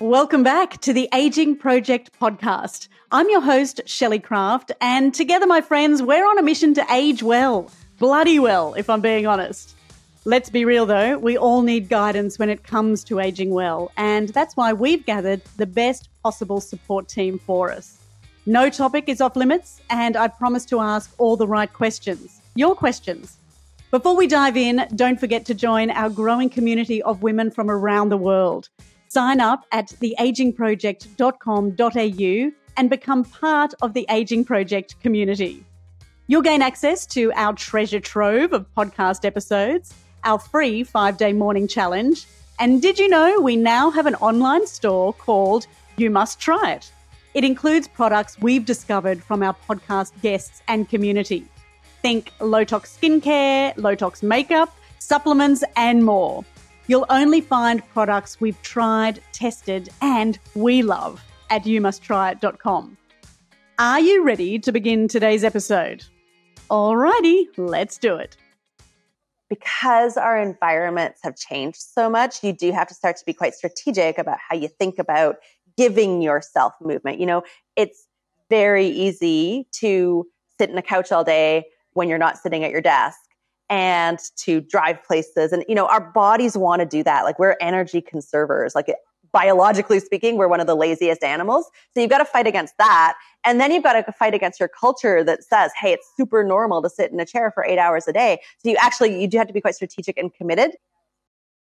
Welcome back to the Aging Project podcast. I'm your host, Shelley Craft, and together, my friends, we're on a mission to age well. Bloody well, if I'm being honest. Let's be real though, we all need guidance when it comes to aging well, and that's why we've gathered the best possible support team for us. No topic is off limits, and I promise to ask all the right questions. Your questions. Before we dive in, don't forget to join our growing community of women from around the world. Sign up at theagingproject.com.au and become part of the Aging Project community. You'll gain access to our treasure trove of podcast episodes our free five day morning challenge. And did you know we now have an online store called You Must Try It? It includes products we've discovered from our podcast guests and community. Think low tox skincare, low tox makeup, supplements, and more. You'll only find products we've tried, tested, and we love at youmusttryit.com. Are you ready to begin today's episode? Alrighty, let's do it because our environments have changed so much, you do have to start to be quite strategic about how you think about giving yourself movement. You know, it's very easy to sit in a couch all day when you're not sitting at your desk and to drive places. And, you know, our bodies want to do that. Like we're energy conservers. Like biologically speaking, we're one of the laziest animals. So you've got to fight against that. And then you've got to fight against your culture that says, hey, it's super normal to sit in a chair for eight hours a day. So you actually, you do have to be quite strategic and committed.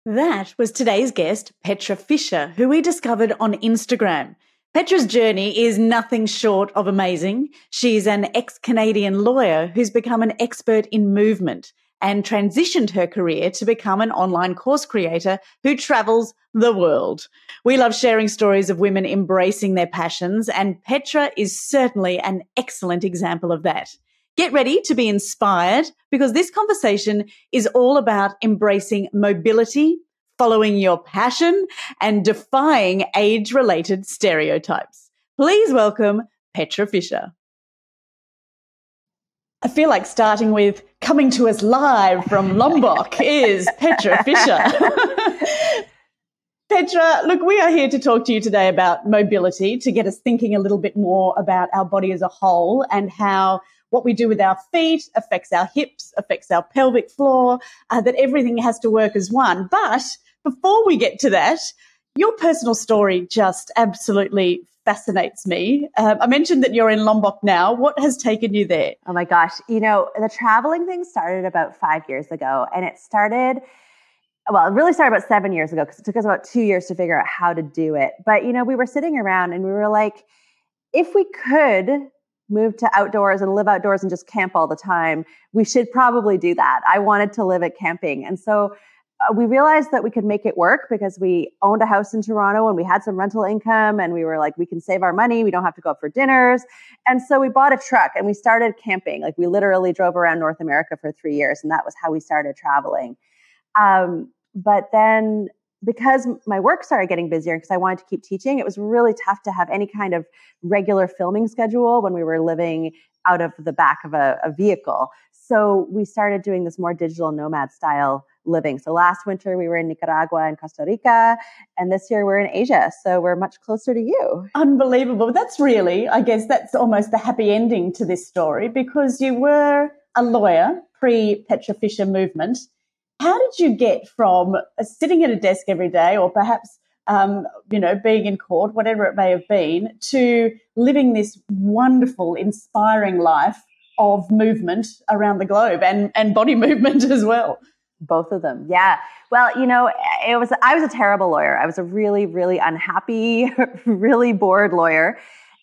That was today's guest, Petra Fisher, who we discovered on Instagram. Petra's journey is nothing short of amazing. She's an ex Canadian lawyer who's become an expert in movement and transitioned her career to become an online course creator who travels the world. We love sharing stories of women embracing their passions, and Petra is certainly an excellent example of that. Get ready to be inspired because this conversation is all about embracing mobility, following your passion, and defying age related stereotypes. Please welcome Petra Fisher. I feel like starting with coming to us live from Lombok is Petra Fisher. Petra, look, we are here to talk to you today about mobility to get us thinking a little bit more about our body as a whole and how what we do with our feet affects our hips, affects our pelvic floor, uh, that everything has to work as one. But before we get to that, your personal story just absolutely fascinates me. Um, I mentioned that you're in Lombok now. What has taken you there? Oh my gosh. You know, the traveling thing started about five years ago, and it started well, it really started about seven years ago because it took us about two years to figure out how to do it. But, you know, we were sitting around and we were like, if we could move to outdoors and live outdoors and just camp all the time, we should probably do that. I wanted to live at camping. And so uh, we realized that we could make it work because we owned a house in Toronto and we had some rental income and we were like, we can save our money. We don't have to go out for dinners. And so we bought a truck and we started camping. Like we literally drove around North America for three years and that was how we started traveling. Um, but then because my work started getting busier because I wanted to keep teaching, it was really tough to have any kind of regular filming schedule when we were living out of the back of a, a vehicle. So we started doing this more digital nomad style living. So last winter we were in Nicaragua and Costa Rica, and this year we're in Asia. So we're much closer to you. Unbelievable. That's really, I guess, that's almost the happy ending to this story because you were a lawyer pre Petra Fisher movement. How did you get from sitting at a desk every day, or perhaps um, you know, being in court, whatever it may have been, to living this wonderful, inspiring life of movement around the globe and, and body movement as well. Both of them. Yeah. Well, you know, it was, I was a terrible lawyer. I was a really, really unhappy, really bored lawyer.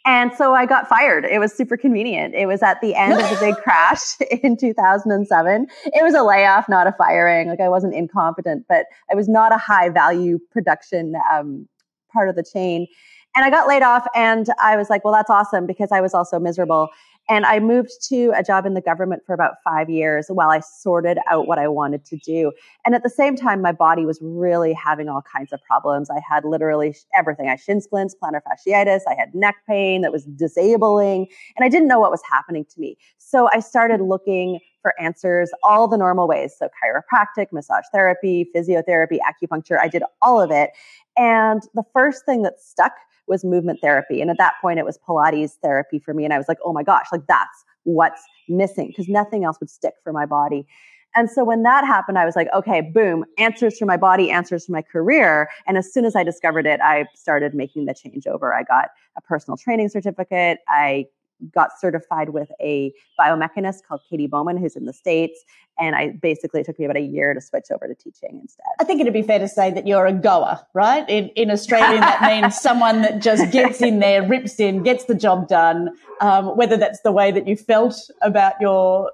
And so I got fired. It was super convenient. It was at the end of the big crash in 2007. It was a layoff, not a firing. Like I wasn't incompetent, but I was not a high value production um, part of the chain. And I got laid off and I was like, well, that's awesome because I was also miserable. And I moved to a job in the government for about five years while I sorted out what I wanted to do. And at the same time, my body was really having all kinds of problems. I had literally everything. I had shin splints, plantar fasciitis. I had neck pain that was disabling. And I didn't know what was happening to me. So I started looking for answers all the normal ways. So chiropractic, massage therapy, physiotherapy, acupuncture. I did all of it. And the first thing that stuck was movement therapy. And at that point, it was Pilates therapy for me. And I was like, oh my gosh, like that's what's missing because nothing else would stick for my body. And so when that happened, I was like, okay, boom, answers for my body, answers for my career. And as soon as I discovered it, I started making the changeover. I got a personal training certificate. I got certified with a biomechanist called Katy Bowman, who's in the States. And I basically, it took me about a year to switch over to teaching instead. I think it'd be fair to say that you're a goer, right? In, in Australian, that means someone that just gets in there, rips in, gets the job done, um, whether that's the way that you felt about your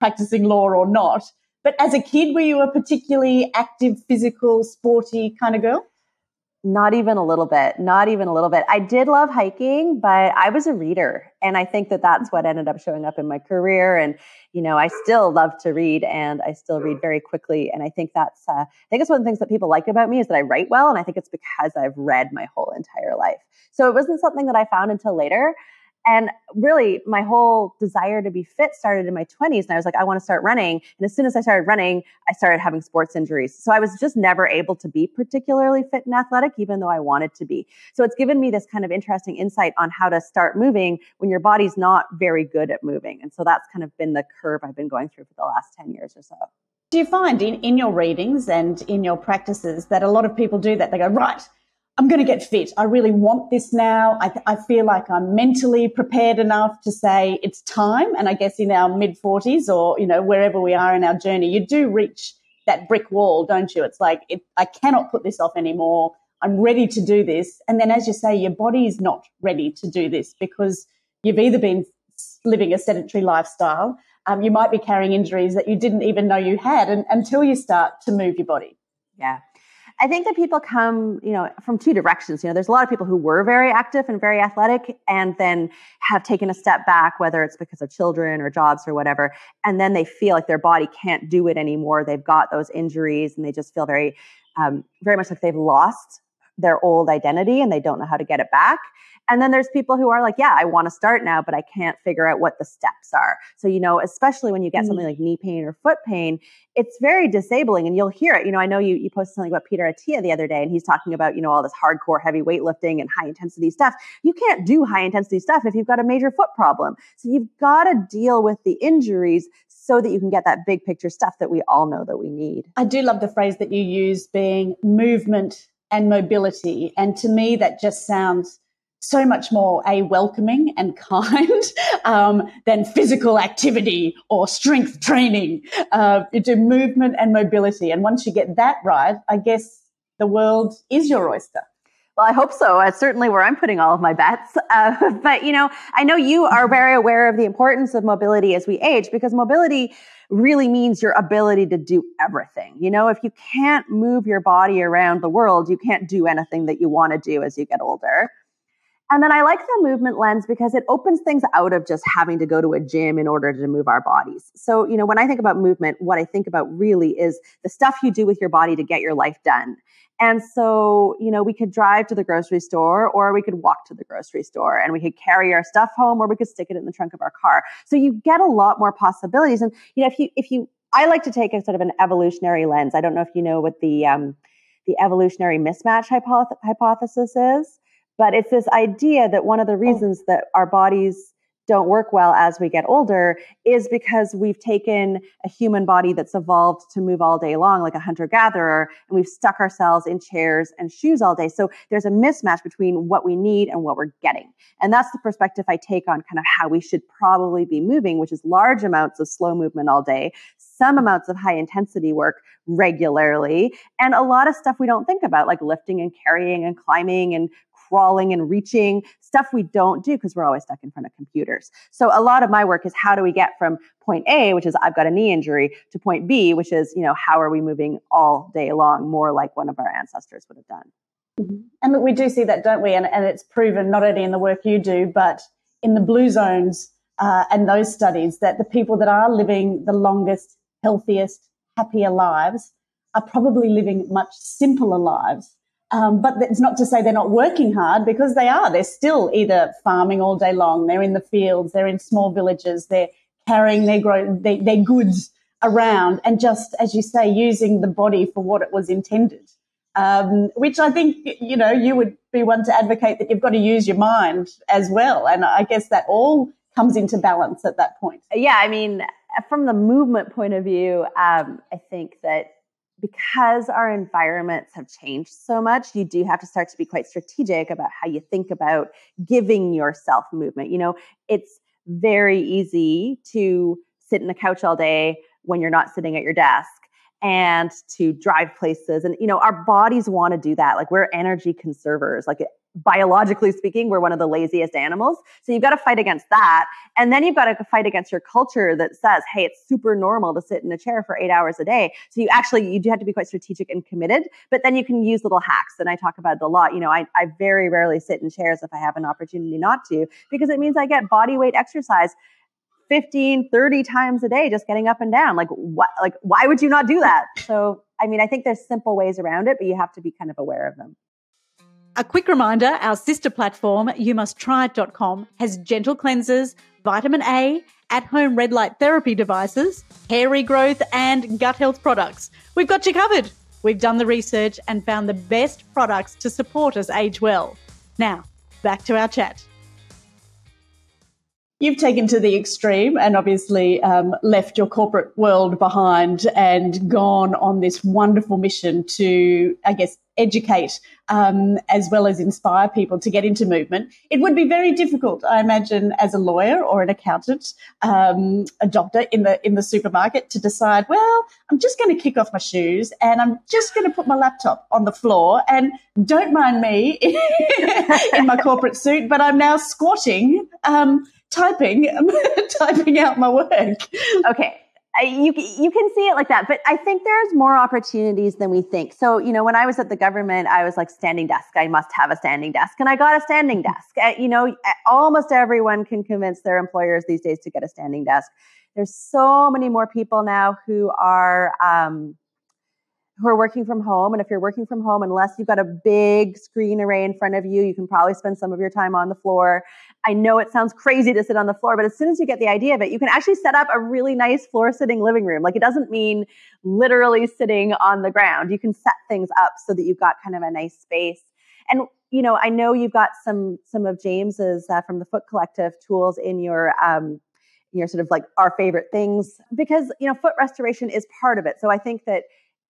practicing law or not. But as a kid, were you a particularly active, physical, sporty kind of girl? Not even a little bit. Not even a little bit. I did love hiking, but I was a reader. And I think that that's what ended up showing up in my career. And, you know, I still love to read and I still read very quickly. And I think that's, uh, I think it's one of the things that people like about me is that I write well. And I think it's because I've read my whole entire life. So it wasn't something that I found until later. And really, my whole desire to be fit started in my 20s. And I was like, I want to start running. And as soon as I started running, I started having sports injuries. So I was just never able to be particularly fit and athletic, even though I wanted to be. So it's given me this kind of interesting insight on how to start moving when your body's not very good at moving. And so that's kind of been the curve I've been going through for the last 10 years or so. Do you find in, in your readings and in your practices that a lot of people do that? They go, right, I'm going to get fit. I really want this now. I, th- I, feel like I'm mentally prepared enough to say it's time. And I guess in our mid 40s or, you know, wherever we are in our journey, you do reach that brick wall, don't you? It's like, it, I cannot put this off anymore. I'm ready to do this. And then, as you say, your body is not ready to do this because you've either been living a sedentary lifestyle, um, you might be carrying injuries that you didn't even know you had and, until you start to move your body. Yeah. I think that people come, you know, from two directions. You know, there's a lot of people who were very active and very athletic and then have taken a step back, whether it's because of children or jobs or whatever. And then they feel like their body can't do it anymore. They've got those injuries and they just feel very, um, very much like they've lost their old identity and they don't know how to get it back. And then there's people who are like, yeah, I want to start now, but I can't figure out what the steps are. So, you know, especially when you get mm-hmm. something like knee pain or foot pain, it's very disabling and you'll hear it. You know, I know you, you posted something about Peter Attia the other day and he's talking about, you know, all this hardcore heavy weightlifting and high intensity stuff. You can't do high intensity stuff if you've got a major foot problem. So you've got to deal with the injuries so that you can get that big picture stuff that we all know that we need. I do love the phrase that you use being movement and mobility. And to me, that just sounds so much more a welcoming and kind um, than physical activity or strength training. Uh, do movement and mobility, and once you get that right, I guess the world is your oyster. Well, I hope so. That's certainly where I'm putting all of my bets. Uh, but you know, I know you are very aware of the importance of mobility as we age because mobility really means your ability to do everything. You know, if you can't move your body around the world, you can't do anything that you want to do as you get older. And then I like the movement lens because it opens things out of just having to go to a gym in order to move our bodies. So, you know, when I think about movement, what I think about really is the stuff you do with your body to get your life done. And so, you know, we could drive to the grocery store or we could walk to the grocery store and we could carry our stuff home or we could stick it in the trunk of our car. So you get a lot more possibilities. And, you know, if you, if you, I like to take a sort of an evolutionary lens. I don't know if you know what the, um, the evolutionary mismatch hypoth- hypothesis is. But it's this idea that one of the oh. reasons that our bodies don't work well as we get older is because we've taken a human body that's evolved to move all day long, like a hunter gatherer, and we've stuck ourselves in chairs and shoes all day. So there's a mismatch between what we need and what we're getting. And that's the perspective I take on kind of how we should probably be moving, which is large amounts of slow movement all day, some amounts of high intensity work regularly, and a lot of stuff we don't think about, like lifting and carrying and climbing and crawling and reaching, stuff we don't do because we're always stuck in front of computers. So a lot of my work is how do we get from point A, which is I've got a knee injury, to point B, which is, you know, how are we moving all day long, more like one of our ancestors would have done. Mm-hmm. And we do see that, don't we? And, and it's proven not only in the work you do, but in the blue zones uh, and those studies that the people that are living the longest, healthiest, happier lives are probably living much simpler lives um, but it's not to say they're not working hard because they are. They're still either farming all day long, they're in the fields, they're in small villages, they're carrying their, their, their goods around and just, as you say, using the body for what it was intended. Um, which I think, you know, you would be one to advocate that you've got to use your mind as well. And I guess that all comes into balance at that point. Yeah, I mean, from the movement point of view, um, I think that because our environments have changed so much, you do have to start to be quite strategic about how you think about giving yourself movement. You know, it's very easy to sit in a couch all day when you're not sitting at your desk and to drive places and you know our bodies want to do that like we're energy conservers like biologically speaking, we're one of the laziest animals. So you've got to fight against that. And then you've got to fight against your culture that says, hey, it's super normal to sit in a chair for eight hours a day. So you actually, you do have to be quite strategic and committed, but then you can use little hacks. And I talk about it a lot. You know, I, I very rarely sit in chairs if I have an opportunity not to, because it means I get body weight exercise 15, 30 times a day just getting up and down. Like what like why would you not do that? So I mean, I think there's simple ways around it, but you have to be kind of aware of them. A quick reminder our sister platform, youmusttryit.com, has gentle cleansers, vitamin A, at home red light therapy devices, hair regrowth, and gut health products. We've got you covered. We've done the research and found the best products to support us age well. Now, back to our chat you've taken to the extreme and obviously um, left your corporate world behind and gone on this wonderful mission to, I guess, educate um, as well as inspire people to get into movement. It would be very difficult, I imagine, as a lawyer or an accountant, um, a doctor in the in the supermarket to decide. Well, I'm just going to kick off my shoes and I'm just going to put my laptop on the floor and don't mind me in my corporate suit, but I'm now squatting. Um, typing, typing out my work. Okay. I, you you can see it like that, but I think there's more opportunities than we think. So you know, when I was at the government, I was like standing desk. I must have a standing desk, and I got a standing desk. Uh, you know, almost everyone can convince their employers these days to get a standing desk. There's so many more people now who are um, who are working from home. And if you're working from home, unless you've got a big screen array in front of you, you can probably spend some of your time on the floor. I know it sounds crazy to sit on the floor, but as soon as you get the idea of it, you can actually set up a really nice floor sitting living room. Like it doesn't mean literally sitting on the ground. You can set things up so that you've got kind of a nice space. And you know, I know you've got some some of James's uh, from the Foot Collective tools in your um, your sort of like our favorite things because you know foot restoration is part of it. So I think that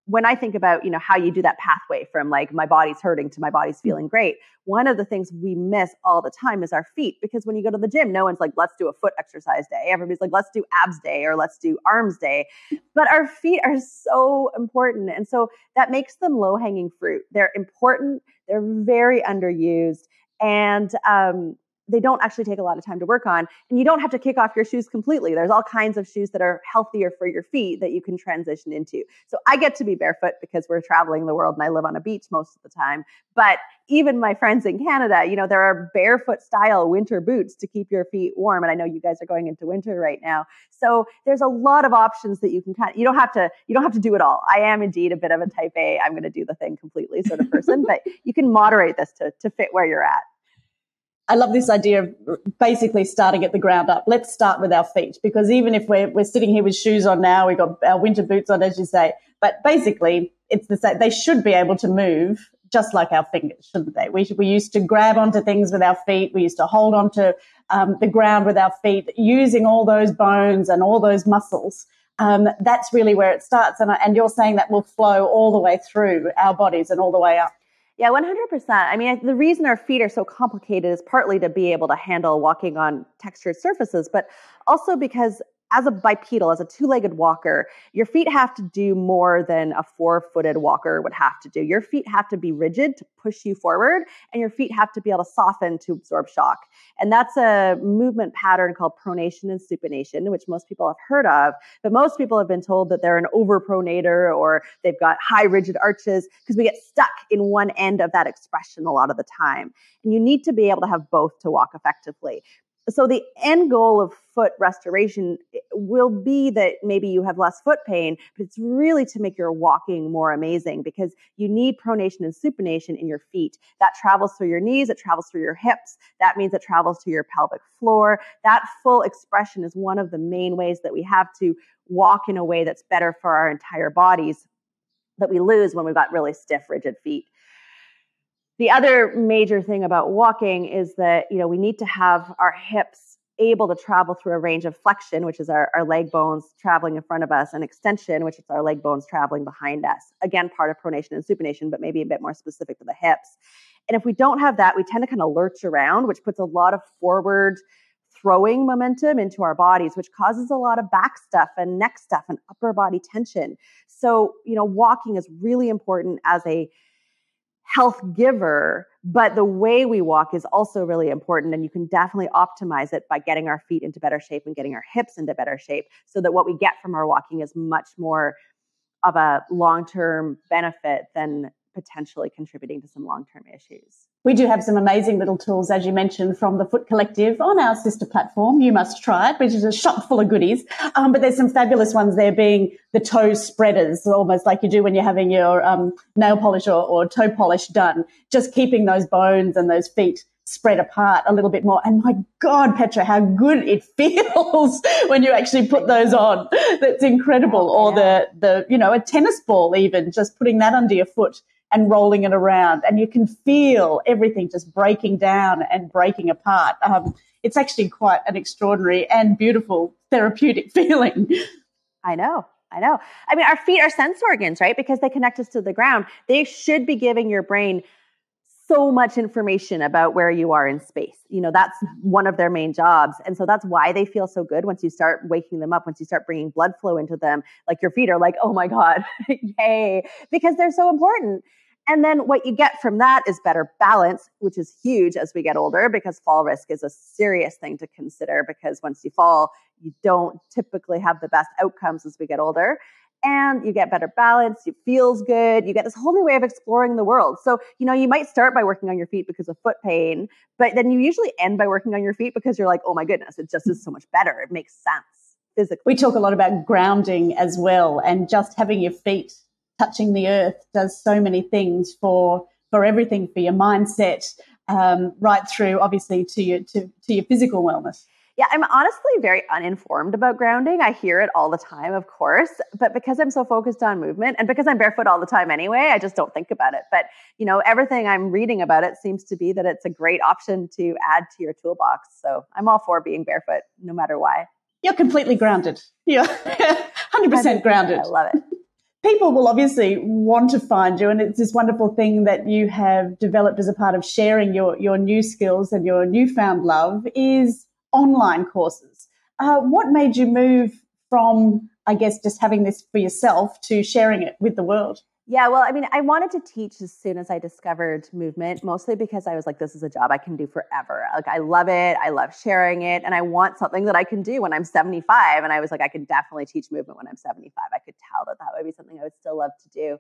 when I think about, you know, how you do that pathway from like my body's hurting to my body's mm-hmm. feeling great, one of the things we miss all the time is our feet because when you go to the gym, no one's like, let's do a foot exercise day. Everybody's like, let's do abs day or let's do arms day. But our feet are so important. And so that makes them low hanging fruit. They're important. They're very underused. And um, they don't actually take a lot of time to work on. And you don't have to kick off your shoes completely. There's all kinds of shoes that are healthier for your feet that you can transition into. So I get to be barefoot because we're traveling the world and I live on a beach most of the time. But even my friends in Canada, you know, there are barefoot style winter boots to keep your feet warm. And I know you guys are going into winter right now. So there's a lot of options that you can kind of, you don't have to, you don't have to do it all. I am indeed a bit of a type A, I'm going to do the thing completely sort of person, but you can moderate this to, to fit where you're at. I love this idea of basically starting at the ground up. Let's start with our feet because even if we're, we're sitting here with shoes on now, we've got our winter boots on, as you say, but basically it's the same. They should be able to move just like our fingers, shouldn't they? We, we used to grab onto things with our feet. We used to hold onto um, the ground with our feet, using all those bones and all those muscles. Um, that's really where it starts. And, and you're saying that will flow all the way through our bodies and all the way up. Yeah, 100%. I mean, the reason our feet are so complicated is partly to be able to handle walking on textured surfaces, but also because as a bipedal, as a two legged walker, your feet have to do more than a four footed walker would have to do. Your feet have to be rigid to push you forward, and your feet have to be able to soften to absorb shock. And that's a movement pattern called pronation and supination, which most people have heard of. But most people have been told that they're an overpronator or they've got high rigid arches because we get stuck in one end of that expression a lot of the time. And you need to be able to have both to walk effectively so the end goal of foot restoration eh, will be that maybe you have less foot pain, but it's really to make your walking more amazing because you need pronation and supination in your feet. That travels through your knees, it travels through your hips. That means it travels to your pelvic floor. That full expression is one of the main ways that we have to walk in a way that's better for our entire bodies that we lose when we've got really stiff, rigid feet. The other major thing about walking is that, you know, we need to have our hips able to travel through a range of flexion, which is our, our leg bones traveling in front of us, and extension, which is our leg bones traveling behind us. Again, part of pronation and supination, but maybe a bit more specific to the hips. And if we don't have that, we tend to kind of lurch around, which puts a lot of forward throwing momentum into our bodies, which causes a lot of back stuff and neck stuff and upper body tension. So, you know, walking is really important as a health giver, but the way we walk is also really important. And you can definitely optimize it by getting our feet into better shape and getting our hips into better shape so that what we get from our walking is much more of a long term benefit than potentially contributing to some long term issues. We do have some amazing little tools, as you mentioned, from the Foot Collective on our sister platform. You must try it, which is a shop full of goodies. Um, but there's some fabulous ones there, being the toe spreaders, almost like you do when you're having your um, nail polish or, or toe polish done. Just keeping those bones and those feet spread apart a little bit more. And my God, Petra, how good it feels when you actually put those on. That's incredible. Or the, the, you know, a tennis ball even, just putting that under your foot and rolling it around. And you can feel everything just breaking down and breaking apart. Um, it's actually quite an extraordinary and beautiful therapeutic feeling. I know. I know. I mean, our feet are sense organs, right? Because they connect us to the ground. They should be giving your brain so much information about where you are in space. You know, that's one of their main jobs. And so that's why they feel so good once you start waking them up, once you start bringing blood flow into them. Like your feet are like, oh my God, yay, because they're so important. And then what you get from that is better balance, which is huge as we get older because fall risk is a serious thing to consider because once you fall, you don't typically have the best outcomes as we get older. And you get better balance, it feels good, you get this whole new way of exploring the world. So, you know, you might start by working on your feet because of foot pain, but then you usually end by working on your feet because you're like, oh my goodness, it just is so much better. It makes sense physically. We talk a lot about grounding as well and just having your feet touching the earth does so many things for for everything for your mindset um, right through obviously to your to, to your physical wellness yeah, I'm honestly very uninformed about grounding. I hear it all the time, of course, but because I'm so focused on movement and because I'm barefoot all the time anyway, I just don't think about it. But, you know, everything I'm reading about it seems to be that it's a great option to add to your toolbox. So I'm all for being barefoot no matter why. You're completely grounded. Yeah. 100% grounded. I love it people will obviously want to find you and it's this wonderful thing that you have developed as a part of sharing your, your new skills and your newfound love is online courses. Uh, what made you move from i guess just having this for yourself to sharing it with the world yeah, well, I mean, I wanted to teach as soon as I discovered movement, mostly because I was like, this is a job I can do forever. Like, I love it. I love sharing it. And I want something that I can do when I'm 75. And I was like, I can definitely teach movement when I'm 75. I could tell that that would be something I would still love to do.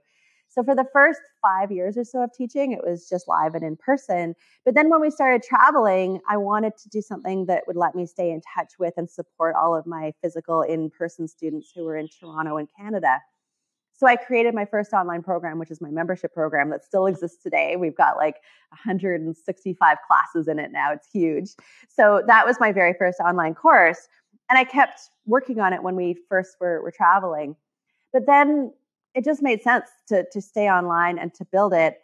So, for the first five years or so of teaching, it was just live and in person. But then when we started traveling, I wanted to do something that would let me stay in touch with and support all of my physical in person students who were in Toronto and Canada. So I created my first online program, which is my membership program that still exists today. We've got like 165 classes in it now. It's huge. So that was my very first online course. And I kept working on it when we first were, were traveling. But then it just made sense to, to stay online and to build it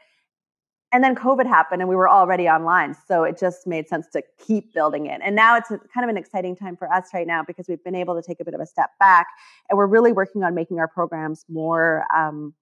and then COVID happened and we were already online. So it just made sense to keep building it. And now it's kind of an exciting time for us right now because we've been able to take a bit of a step back and we're really working on making our programs more um,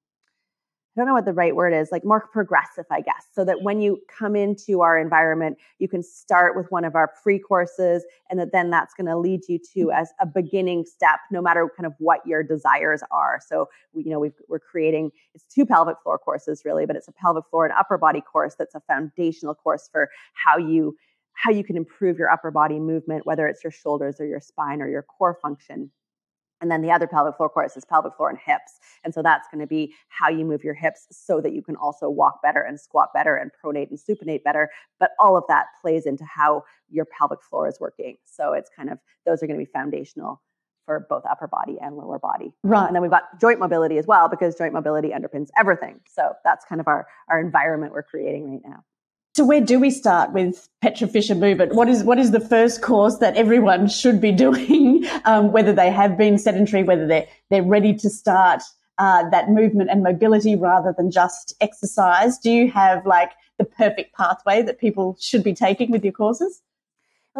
I don't know what the right word is, like more progressive, I guess, so that when you come into our environment, you can start with one of our free courses and that then that's going to lead you to mm-hmm. as a beginning step, no matter kind of what your desires are. So, we, you know, we are creating, it's two pelvic floor courses really, but it's a pelvic floor and upper body course that's a foundational course for how you how you can improve your upper body movement, whether it's your shoulders or your spine or your core function. And then the other pelvic floor course is pelvic floor and hips. And so that's going to be how you move your hips so that you can also walk better and squat better and pronate and supinate better. But all of that plays into how your pelvic floor is working. So it's kind of, those are going to be foundational for both upper body and lower body. Right. And then we've got joint mobility as well because joint mobility underpins everything. So that's kind of our, our environment we're creating right now. So where do we start with Petra Fisher Movement? What is what is the first course that everyone should be doing, um, whether they have been sedentary, whether they're they're ready to start uh, that movement and mobility rather than just exercise? Do you have like the perfect pathway that people should be taking with your courses?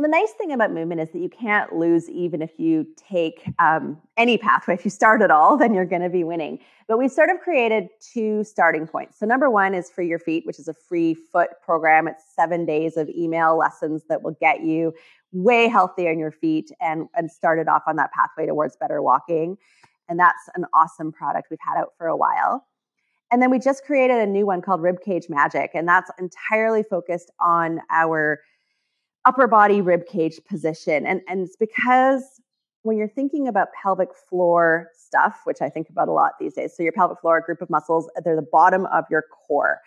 The nice thing about movement is that you can't lose even if you take um, any pathway. If you start at all, then you're going to be winning. But we've sort of created two starting points. So, number one is Free Your Feet, which is a free foot program. It's seven days of email lessons that will get you way healthier in your feet and, and started off on that pathway towards better walking. And that's an awesome product we've had out for a while. And then we just created a new one called Ribcage Magic, and that's entirely focused on our upper body rib cage position. And, and it's because when you're thinking about pelvic floor stuff, which I think about a lot these days, so your pelvic floor, group of muscles, they're the bottom of your core.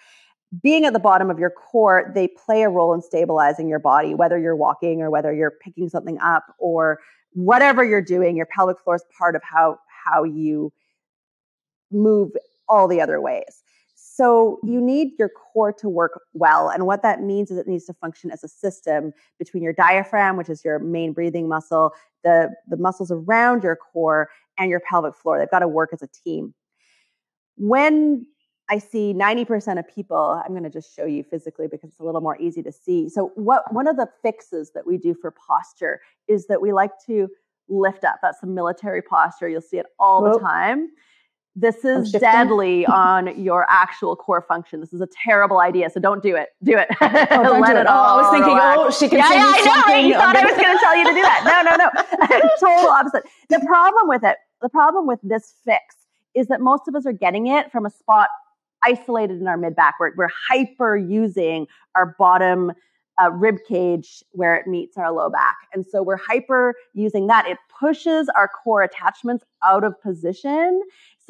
Being at the bottom of your core, they play a role in stabilizing your body, whether you're walking or whether you're picking something up or whatever you're doing, your pelvic floor is part of how, how you move all the other ways. So you need your core to work well. And what that means is it needs to function as a system between your diaphragm, which is your main breathing muscle, the, the muscles around your core, and your pelvic floor. They've got to work as a team. When I see 90% of people, I'm going to just show you physically because it's a little more easy to see. So what one of the fixes that we do for posture is that we like to lift up. That's the military posture. You'll see it all the time. This is deadly on your actual core function. This is a terrible idea. So don't do it. Do it. Oh, Let do it. all. Oh, I was thinking, relax. oh, she can yeah, yeah, I know. Right? You thought I was going to tell you to do that. No, no, no. Total opposite. The problem with it, the problem with this fix is that most of us are getting it from a spot isolated in our mid back. We're, we're hyper using our bottom uh, rib cage where it meets our low back. And so we're hyper using that. It pushes our core attachments out of position.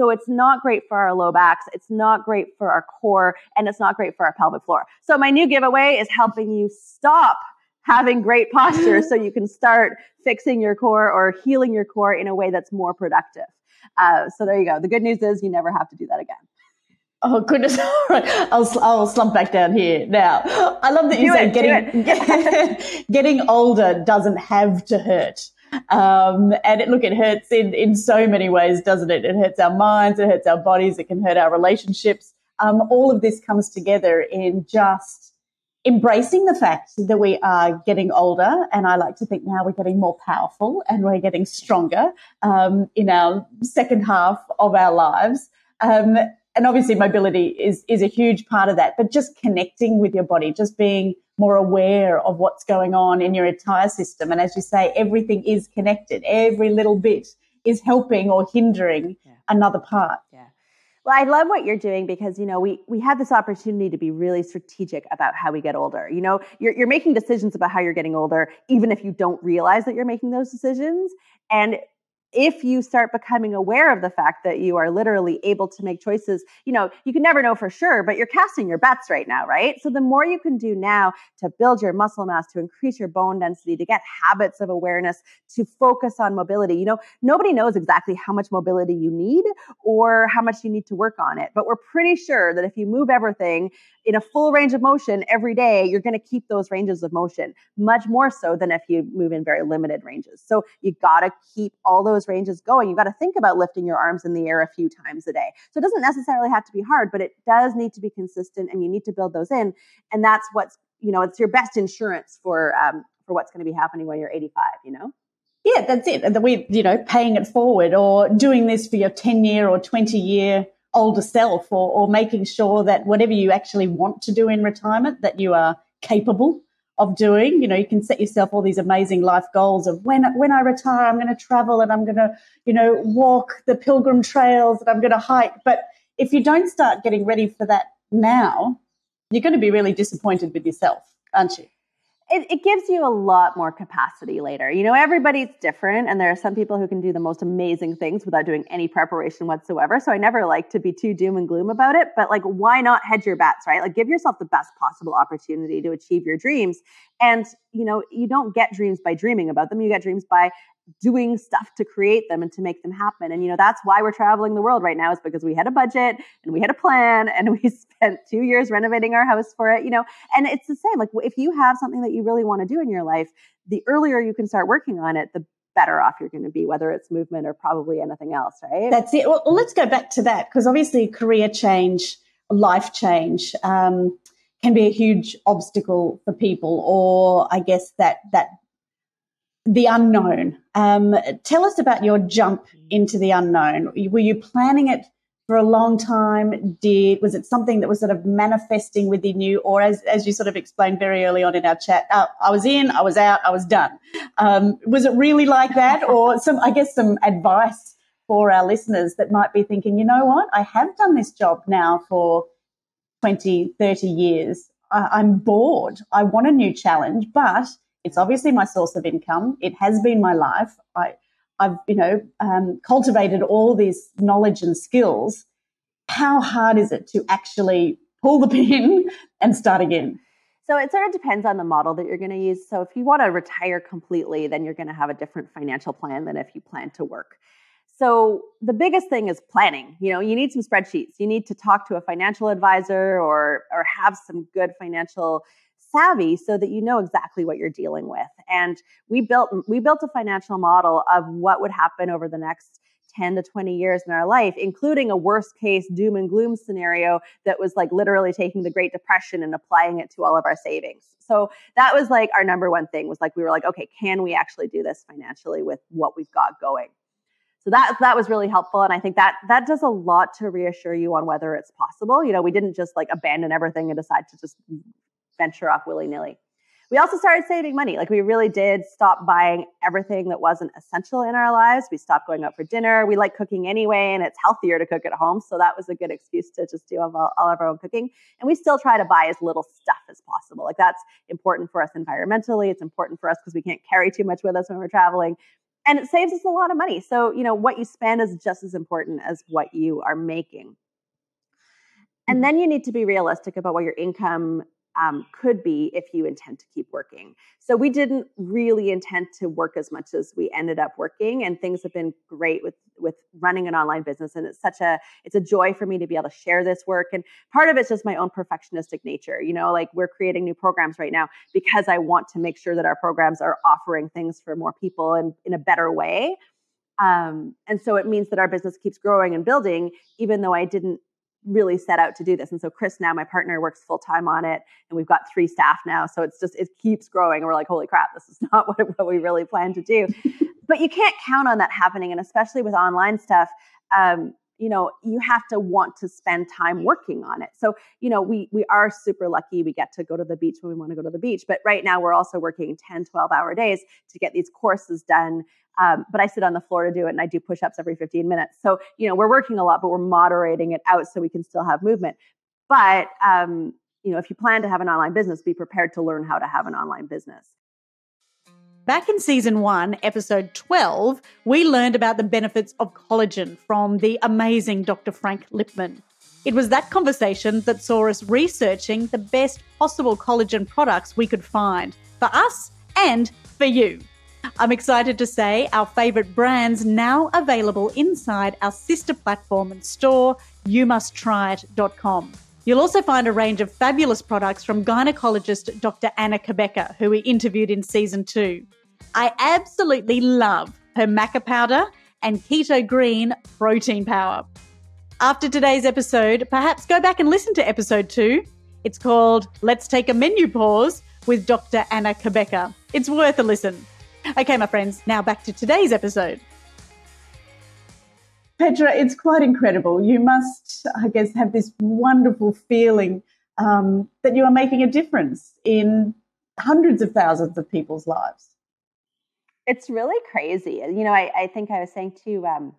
So it's not great for our low backs. It's not great for our core and it's not great for our pelvic floor. So my new giveaway is helping you stop having great posture so you can start fixing your core or healing your core in a way that's more productive. Uh, so there you go. The good news is you never have to do that again. Oh goodness! All right, I'll I'll slump back down here now. I love that you do say it, getting getting older doesn't have to hurt. Um, and it, look, it hurts in, in so many ways, doesn't it? It hurts our minds, it hurts our bodies, it can hurt our relationships. Um, all of this comes together in just embracing the fact that we are getting older. And I like to think now we're getting more powerful and we're getting stronger um, in our second half of our lives. Um, and obviously mobility is is a huge part of that but just connecting with your body just being more aware of what's going on in your entire system. And as you say everything is connected. Every little bit is helping or hindering yeah. another part. Yeah. Well i love what you're doing because you know we we have this opportunity to be really strategic about how we get older. You know you're, you're making decisions about how you're getting older even if you don't realize that you're making those decisions. And if you start becoming aware of the fact that you are literally able to make choices, you know, you can never know for sure, but you're casting your bets right now, right? So the more you can do now to build your muscle mass, to increase your bone density, to get habits of awareness, to focus on mobility, you know, nobody knows exactly how much mobility you need or how much you need to work on it, but we're pretty sure that if you move everything in a full range of motion every day, you're going to keep those ranges of motion much more so than if you move in very limited ranges. So you got to keep all those ranges going. you've got to think about lifting your arms in the air a few times a day. So it doesn't necessarily have to be hard, but it does need to be consistent and you need to build those in. And that's what's, you know, it's your best insurance for, um, for what's going to be happening when you're 85, you know? Yeah, that's it. That we, you know, paying it forward or doing this for your 10 year or 20 year older self or, or making sure that whatever you actually want to do in retirement, that you are capable of doing. You know, you can set yourself all these amazing life goals of when when I retire, I'm going to travel and I'm going to, you know, walk the pilgrim trails and I'm going to hike. But if you don't start getting ready for that now, you're going to be really disappointed with yourself, aren't you? It, it, gives you a lot more capacity later. You know, everybody's different, and there are some people who can do the most amazing things without doing any preparation whatsoever. So I never like to be too doom and gloom about it, but like, why not hedge your bets, right? Like, give yourself the best possible opportunity to achieve your dreams. And, you know, you don't get dreams by dreaming about them, you get dreams by doing stuff to create them and to make them happen. And you know, that's why we're traveling the world right now is because we had a budget and we had a plan and we spent 2 years renovating our house for it, you know. And it's the same like if you have something that you really want to do in your life, the earlier you can start working on it, the better off you're going to be whether it's movement or probably anything else, right? That's it. Well, let's go back to that because obviously career change, life change um, can be a huge obstacle for people or I guess that that the unknown. Um, tell us about your jump into the unknown. Were you planning it for a long time? Did was it something that was sort of manifesting within you, or as as you sort of explained very early on in our chat, uh, I was in, I was out, I was done. Um, was it really like that, or some? I guess some advice for our listeners that might be thinking, you know what, I have done this job now for 20, 30 years. I, I'm bored. I want a new challenge, but it's obviously my source of income. It has been my life. I, I've, you know, um, cultivated all this knowledge and skills. How hard is it to actually pull the pin and start again? So it sort of depends on the model that you're going to use. So if you want to retire completely, then you're going to have a different financial plan than if you plan to work. So the biggest thing is planning. You know, you need some spreadsheets. You need to talk to a financial advisor or or have some good financial savvy so that you know exactly what you're dealing with. And we built we built a financial model of what would happen over the next 10 to 20 years in our life, including a worst case doom and gloom scenario that was like literally taking the Great Depression and applying it to all of our savings. So that was like our number one thing was like, we were like, okay, can we actually do this financially with what we've got going? So that that was really helpful, and I think that that does a lot to reassure you on whether it's possible. You know, we didn't just like abandon everything and decide to just venture off willy nilly. We also started saving money. Like we really did stop buying everything that wasn't essential in our lives. We stopped going out for dinner. We like cooking anyway, and it's healthier to cook at home. So that was a good excuse to just do all, all of our own cooking. And we still try to buy as little stuff as possible. Like that's important for us environmentally. It's important for us because we can't carry too much with us when we're traveling. And it saves us a lot of money. So, you know, what you spend is just as important as what you are making. And mm-hmm. then you need to be realistic about what your income um, could be if you intend to keep working. So we didn't really intend to work as much as we ended up working, and things have been great with with running an online business. And it's such a it's a joy for me to be able to share this work. And part of it's just my own perfectionistic nature. You know, like we're creating new programs right now because I want to make sure that our programs are offering things for more people and in a better way. Um, and so it means that our business keeps growing and building, even though I didn't really set out to do this. And so Chris now, my partner, works full time on it, and we've got three staff now. So it's just it keeps growing. And we're like, holy crap, this is not what, what we really plan to do. but you can't count on that happening, and especially with online stuff. Um, you know you have to want to spend time working on it so you know we we are super lucky we get to go to the beach when we want to go to the beach but right now we're also working 10 12 hour days to get these courses done um, but I sit on the floor to do it and I do push ups every 15 minutes. So, you know, we're working a lot, but we're moderating it out so we can still have movement. But, um, you know, if you plan to have an online business, be prepared to learn how to have an online business. Back in season one, episode 12, we learned about the benefits of collagen from the amazing Dr. Frank Lipman. It was that conversation that saw us researching the best possible collagen products we could find for us and for you. I'm excited to say our favourite brands now available inside our sister platform and store, youmusttryit.com. You'll also find a range of fabulous products from gynecologist Dr. Anna Cabeca, who we interviewed in season two. I absolutely love her maca powder and keto green protein power. After today's episode, perhaps go back and listen to episode two. It's called Let's Take a Menu Pause with Dr. Anna Cabeca. It's worth a listen. Okay, my friends, now back to today's episode. Petra, it's quite incredible. You must, I guess, have this wonderful feeling um, that you are making a difference in hundreds of thousands of people's lives. It's really crazy. You know, I, I think I was saying to um,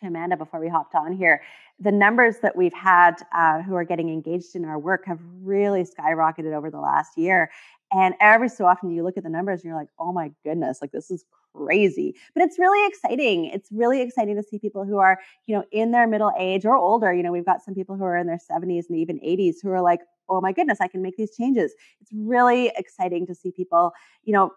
to Amanda before we hopped on here the numbers that we've had uh, who are getting engaged in our work have really skyrocketed over the last year. And every so often you look at the numbers and you're like, oh my goodness, like this is crazy. But it's really exciting. It's really exciting to see people who are, you know, in their middle age or older. You know, we've got some people who are in their 70s and even 80s who are like, oh my goodness, I can make these changes. It's really exciting to see people, you know,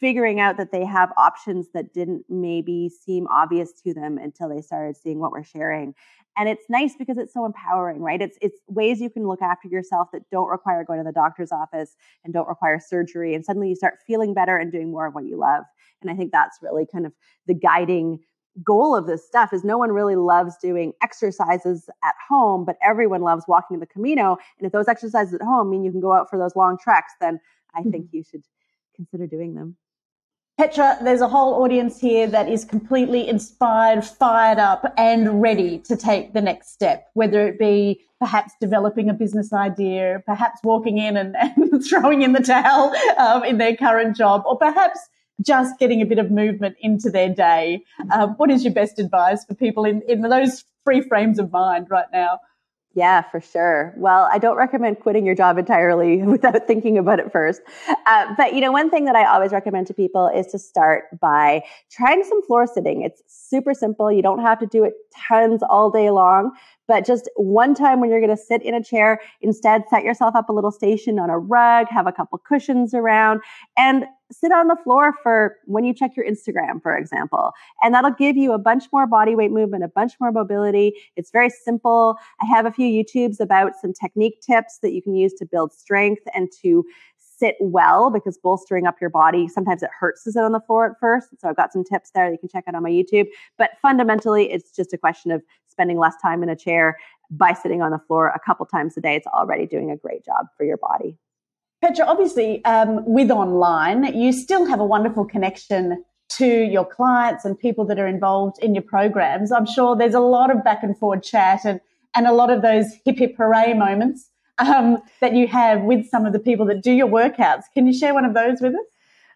figuring out that they have options that didn't maybe seem obvious to them until they started seeing what we're sharing. And it's nice because it's so empowering right? It's it's ways you can look after yourself that don't require going to the doctor's office and don't require surgery and suddenly you start feeling better and doing more of what you love. And i think that's really kind of the guiding goal of this stuff is no one really loves doing exercises at home but everyone loves walking in the camino. And if those exercises at home mean you can go out for those long treks then i think mm-hmm. you should consider doing them Petra, there's a whole audience here that is completely inspired, fired up, and ready to take the next step, whether it be perhaps developing a business idea, perhaps walking in and, and throwing in the towel um, in their current job, or perhaps just getting a bit of movement into their day. Um, what is your best advice for people in, in those free frames of mind right now? Yeah, for sure. Well, I don't recommend quitting your job entirely without thinking about it first. Uh, but you know, one thing that I always recommend to people is to start by trying some floor sitting. It's super simple. You don't have to do it tons all day long, but just one time when you're going to sit in a chair, instead set yourself up a little station on a rug, have a couple cushions around, and sit on the floor for when you check your Instagram, for example. And that'll give you a bunch more body weight movement, a bunch more mobility. It's very simple. I have a few YouTubes about some technique tips that you can use to build strength and to sit well because bolstering up your body sometimes it hurts to sit on the floor at first so i've got some tips there that you can check out on my youtube but fundamentally it's just a question of spending less time in a chair by sitting on the floor a couple times a day it's already doing a great job for your body Petra, obviously, um, with online, you still have a wonderful connection to your clients and people that are involved in your programs. I'm sure there's a lot of back and forward chat and, and a lot of those hip hip hooray moments um, that you have with some of the people that do your workouts. Can you share one of those with us?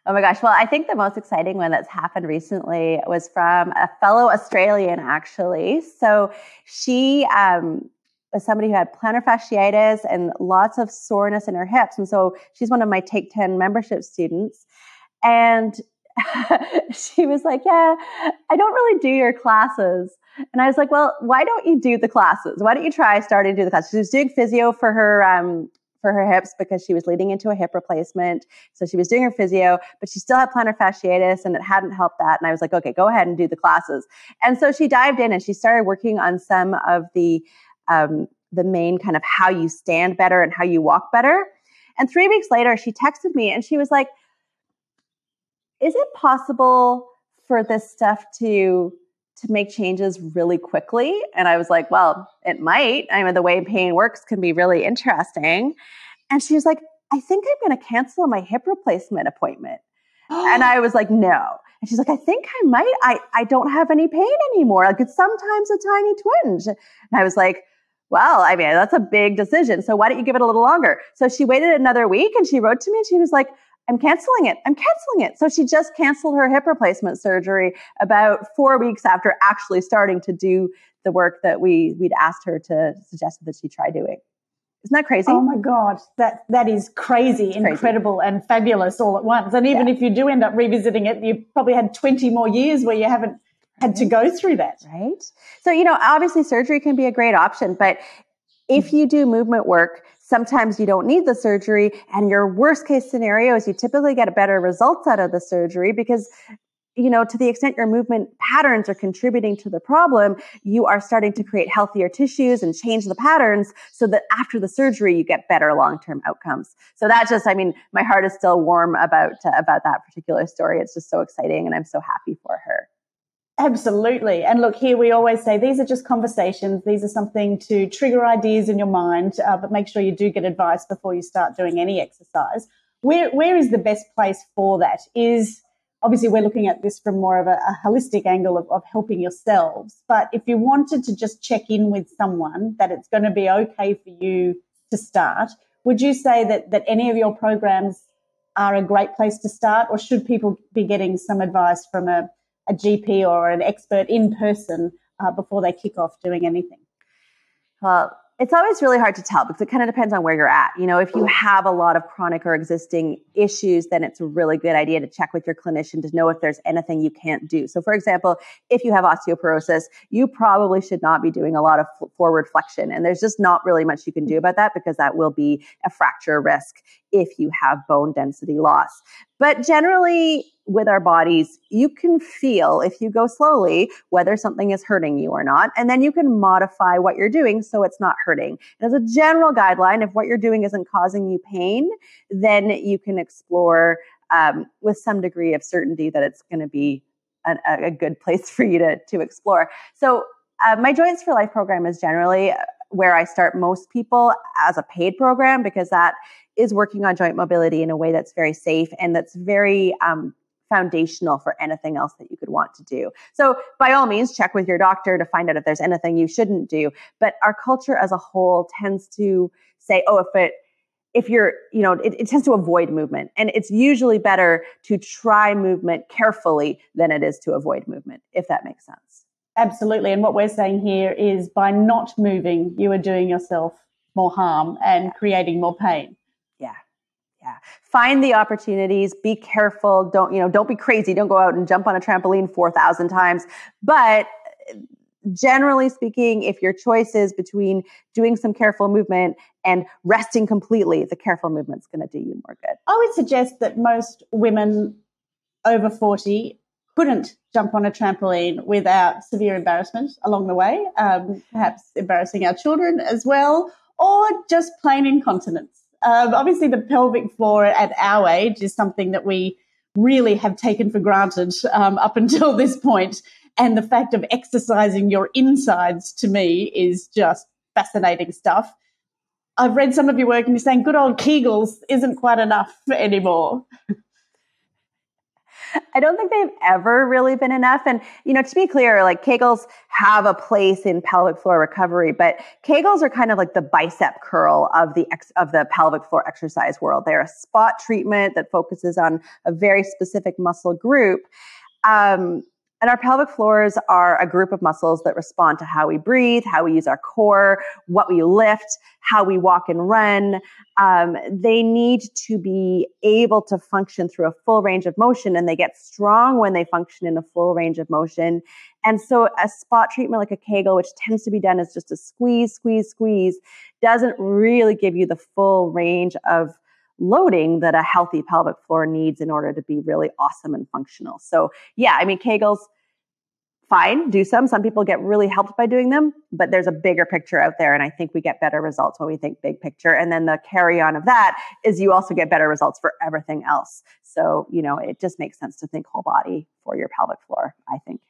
Oh my gosh. Well, I think the most exciting one that's happened recently was from a fellow Australian, actually. So she um, was somebody who had plantar fasciitis and lots of soreness in her hips. And so she's one of my Take 10 membership students. And she was like, Yeah, I don't really do your classes. And I was like, Well, why don't you do the classes? Why don't you try starting to do the classes? She was doing physio for her um, for her hips because she was leading into a hip replacement. So she was doing her physio, but she still had plantar fasciitis and it hadn't helped that. And I was like, okay, go ahead and do the classes. And so she dived in and she started working on some of the um, the main kind of how you stand better and how you walk better. And three weeks later, she texted me and she was like, Is it possible for this stuff to to make changes really quickly? And I was like, Well, it might. I mean, the way pain works can be really interesting. And she was like, I think I'm going to cancel my hip replacement appointment. and I was like, No. And she's like, I think I might. I, I don't have any pain anymore. Like it's sometimes a tiny twinge. And I was like, well, I mean, that's a big decision. So why don't you give it a little longer? So she waited another week and she wrote to me and she was like, I'm canceling it. I'm canceling it. So she just canceled her hip replacement surgery about four weeks after actually starting to do the work that we we'd asked her to suggest that she try doing. Isn't that crazy? Oh my God, that that is crazy, incredible, and fabulous all at once. And even yeah. if you do end up revisiting it, you probably had 20 more years where you haven't had to go through that. Right. So, you know, obviously surgery can be a great option, but if you do movement work, sometimes you don't need the surgery. And your worst case scenario is you typically get better results out of the surgery because you know, to the extent your movement patterns are contributing to the problem, you are starting to create healthier tissues and change the patterns so that after the surgery, you get better long-term outcomes. So that just, I mean, my heart is still warm about, uh, about that particular story. It's just so exciting and I'm so happy for her. Absolutely. And look, here we always say these are just conversations. These are something to trigger ideas in your mind, uh, but make sure you do get advice before you start doing any exercise. Where, where is the best place for that? Is obviously we're looking at this from more of a, a holistic angle of, of helping yourselves. But if you wanted to just check in with someone that it's going to be okay for you to start, would you say that, that any of your programs are a great place to start, or should people be getting some advice from a a GP or an expert in person uh, before they kick off doing anything? Well, it's always really hard to tell because it kind of depends on where you're at. You know, if you have a lot of chronic or existing issues, then it's a really good idea to check with your clinician to know if there's anything you can't do. So, for example, if you have osteoporosis, you probably should not be doing a lot of forward flexion. And there's just not really much you can do about that because that will be a fracture risk if you have bone density loss. But generally, with our bodies, you can feel if you go slowly whether something is hurting you or not. And then you can modify what you're doing so it's not hurting. And as a general guideline, if what you're doing isn't causing you pain, then you can explore um, with some degree of certainty that it's going to be a, a, good place for you to, to explore. So, uh, my Joints for Life program is generally where I start most people as a paid program because that is working on joint mobility in a way that's very safe and that's very um, foundational for anything else that you could want to do. So, by all means, check with your doctor to find out if there's anything you shouldn't do. But our culture as a whole tends to say, oh, if it if you're, you know, it, it, tends to avoid movement. And it's usually better to try movement carefully than it is to avoid movement, if that makes sense. Absolutely. And what we're saying here is by not moving, you are doing yourself more harm and creating more pain. Find the opportunities, be careful, don't, you know, don't be crazy, don't go out and jump on a trampoline 4,000 times, but generally speaking, if your choice is between doing some careful movement and resting completely, the careful movement's going to do you more good. I would suggest that most women over 40 couldn't jump on a trampoline without severe embarrassment along the way, um, perhaps embarrassing our children as well, or just plain incontinence. Um, obviously, the pelvic floor at our age is something that we really have taken for granted um, up until this point. And the fact of exercising your insides to me is just fascinating stuff. I've read some of your work and you're saying good old Kegels isn't quite enough anymore. I don't think they've ever really been enough. And, you know, to be clear, like Kegels have a place in pelvic floor recovery, but Kegels are kind of like the bicep curl of the ex- of the pelvic floor exercise world. They're a spot treatment that focuses on a very specific muscle group. Um, and our pelvic floors are a group of muscles that respond to how we breathe, how we use our core, what we lift, how we walk and run. Um, they need to be able to function through a full range of motion, and they get strong when they function in a full range of motion. And so, a spot treatment like a Kegel, which tends to be done as just a squeeze, squeeze, squeeze, doesn't really give you the full range of loading that a healthy pelvic floor needs in order to be really awesome and functional. So, yeah, I mean, Kegels, fine, do some. Some people get really helped by doing them, but there's a bigger picture out there. And I think we get better results when we think big picture. And then the carry on of that is you also get better results for everything else. So, you know, it just makes sense to think whole body for your pelvic floor, I think.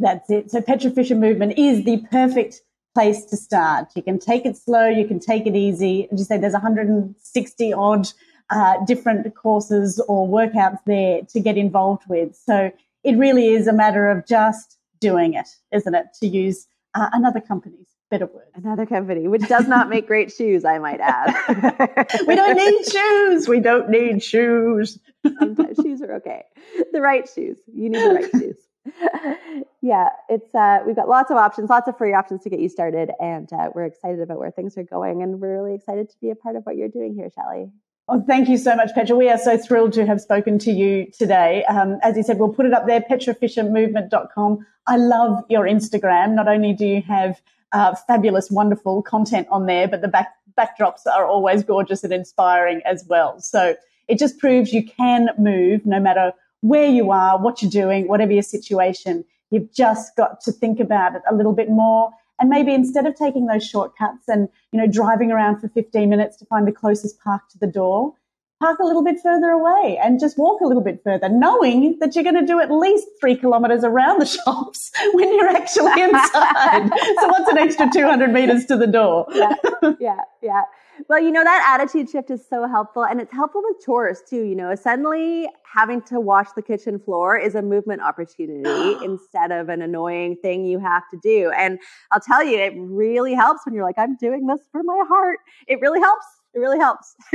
That's it. So, Fisher movement is the perfect place to start. You can take it slow, you can take it easy. As you say, there's 160 odd uh, different courses or workouts there to get involved with. So it really is a matter of just doing it, isn't it? To use uh, another company's better word. Another company, which does not make great shoes, I might add. we don't need shoes. We don't need shoes. Sometimes shoes are okay. The right shoes. You need the right shoes. yeah, it's uh, we've got lots of options, lots of free options to get you started, and uh, we're excited about where things are going, and we're really excited to be a part of what you're doing here, Shelley. Oh, thank you so much, Petra. We are so thrilled to have spoken to you today. Um, as you said, we'll put it up there, petrafishermovement.com. I love your Instagram. Not only do you have uh, fabulous, wonderful content on there, but the back, backdrops are always gorgeous and inspiring as well. So it just proves you can move no matter where you are, what you're doing, whatever your situation. You've just got to think about it a little bit more. And maybe instead of taking those shortcuts and, you know, driving around for 15 minutes to find the closest park to the door, park a little bit further away and just walk a little bit further, knowing that you're going to do at least three kilometers around the shops when you're actually inside. so what's an extra 200 meters to the door? yeah, yeah, yeah. Well, you know, that attitude shift is so helpful. And it's helpful with chores too. You know, suddenly having to wash the kitchen floor is a movement opportunity instead of an annoying thing you have to do. And I'll tell you, it really helps when you're like, I'm doing this for my heart. It really helps. It really helps.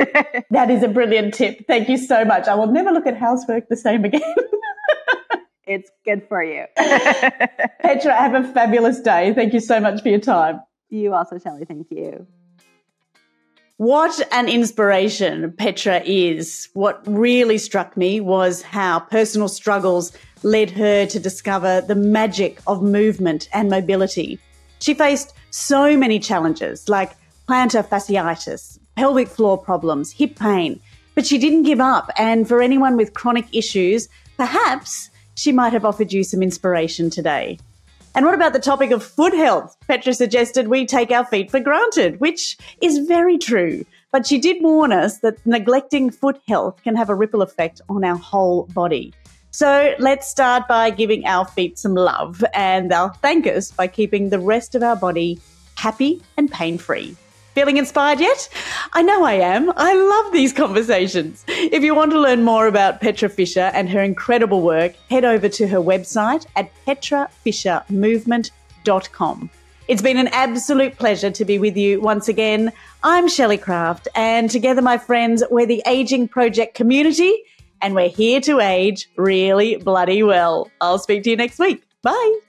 that is a brilliant tip. Thank you so much. I will never look at housework the same again. it's good for you. Petra, have a fabulous day. Thank you so much for your time. You also, Shelley. Thank you. What an inspiration Petra is. What really struck me was how personal struggles led her to discover the magic of movement and mobility. She faced so many challenges like plantar fasciitis, pelvic floor problems, hip pain, but she didn't give up. And for anyone with chronic issues, perhaps she might have offered you some inspiration today. And what about the topic of foot health? Petra suggested we take our feet for granted, which is very true. But she did warn us that neglecting foot health can have a ripple effect on our whole body. So let's start by giving our feet some love, and they'll thank us by keeping the rest of our body happy and pain free. Feeling inspired yet? I know I am. I love these conversations. If you want to learn more about Petra Fisher and her incredible work, head over to her website at petrafishermovement.com. It's been an absolute pleasure to be with you once again. I'm Shelley Craft, and together, my friends, we're the Aging Project community, and we're here to age really bloody well. I'll speak to you next week. Bye.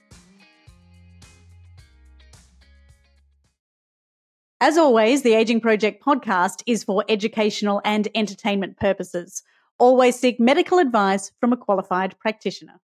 As always, the Aging Project podcast is for educational and entertainment purposes. Always seek medical advice from a qualified practitioner.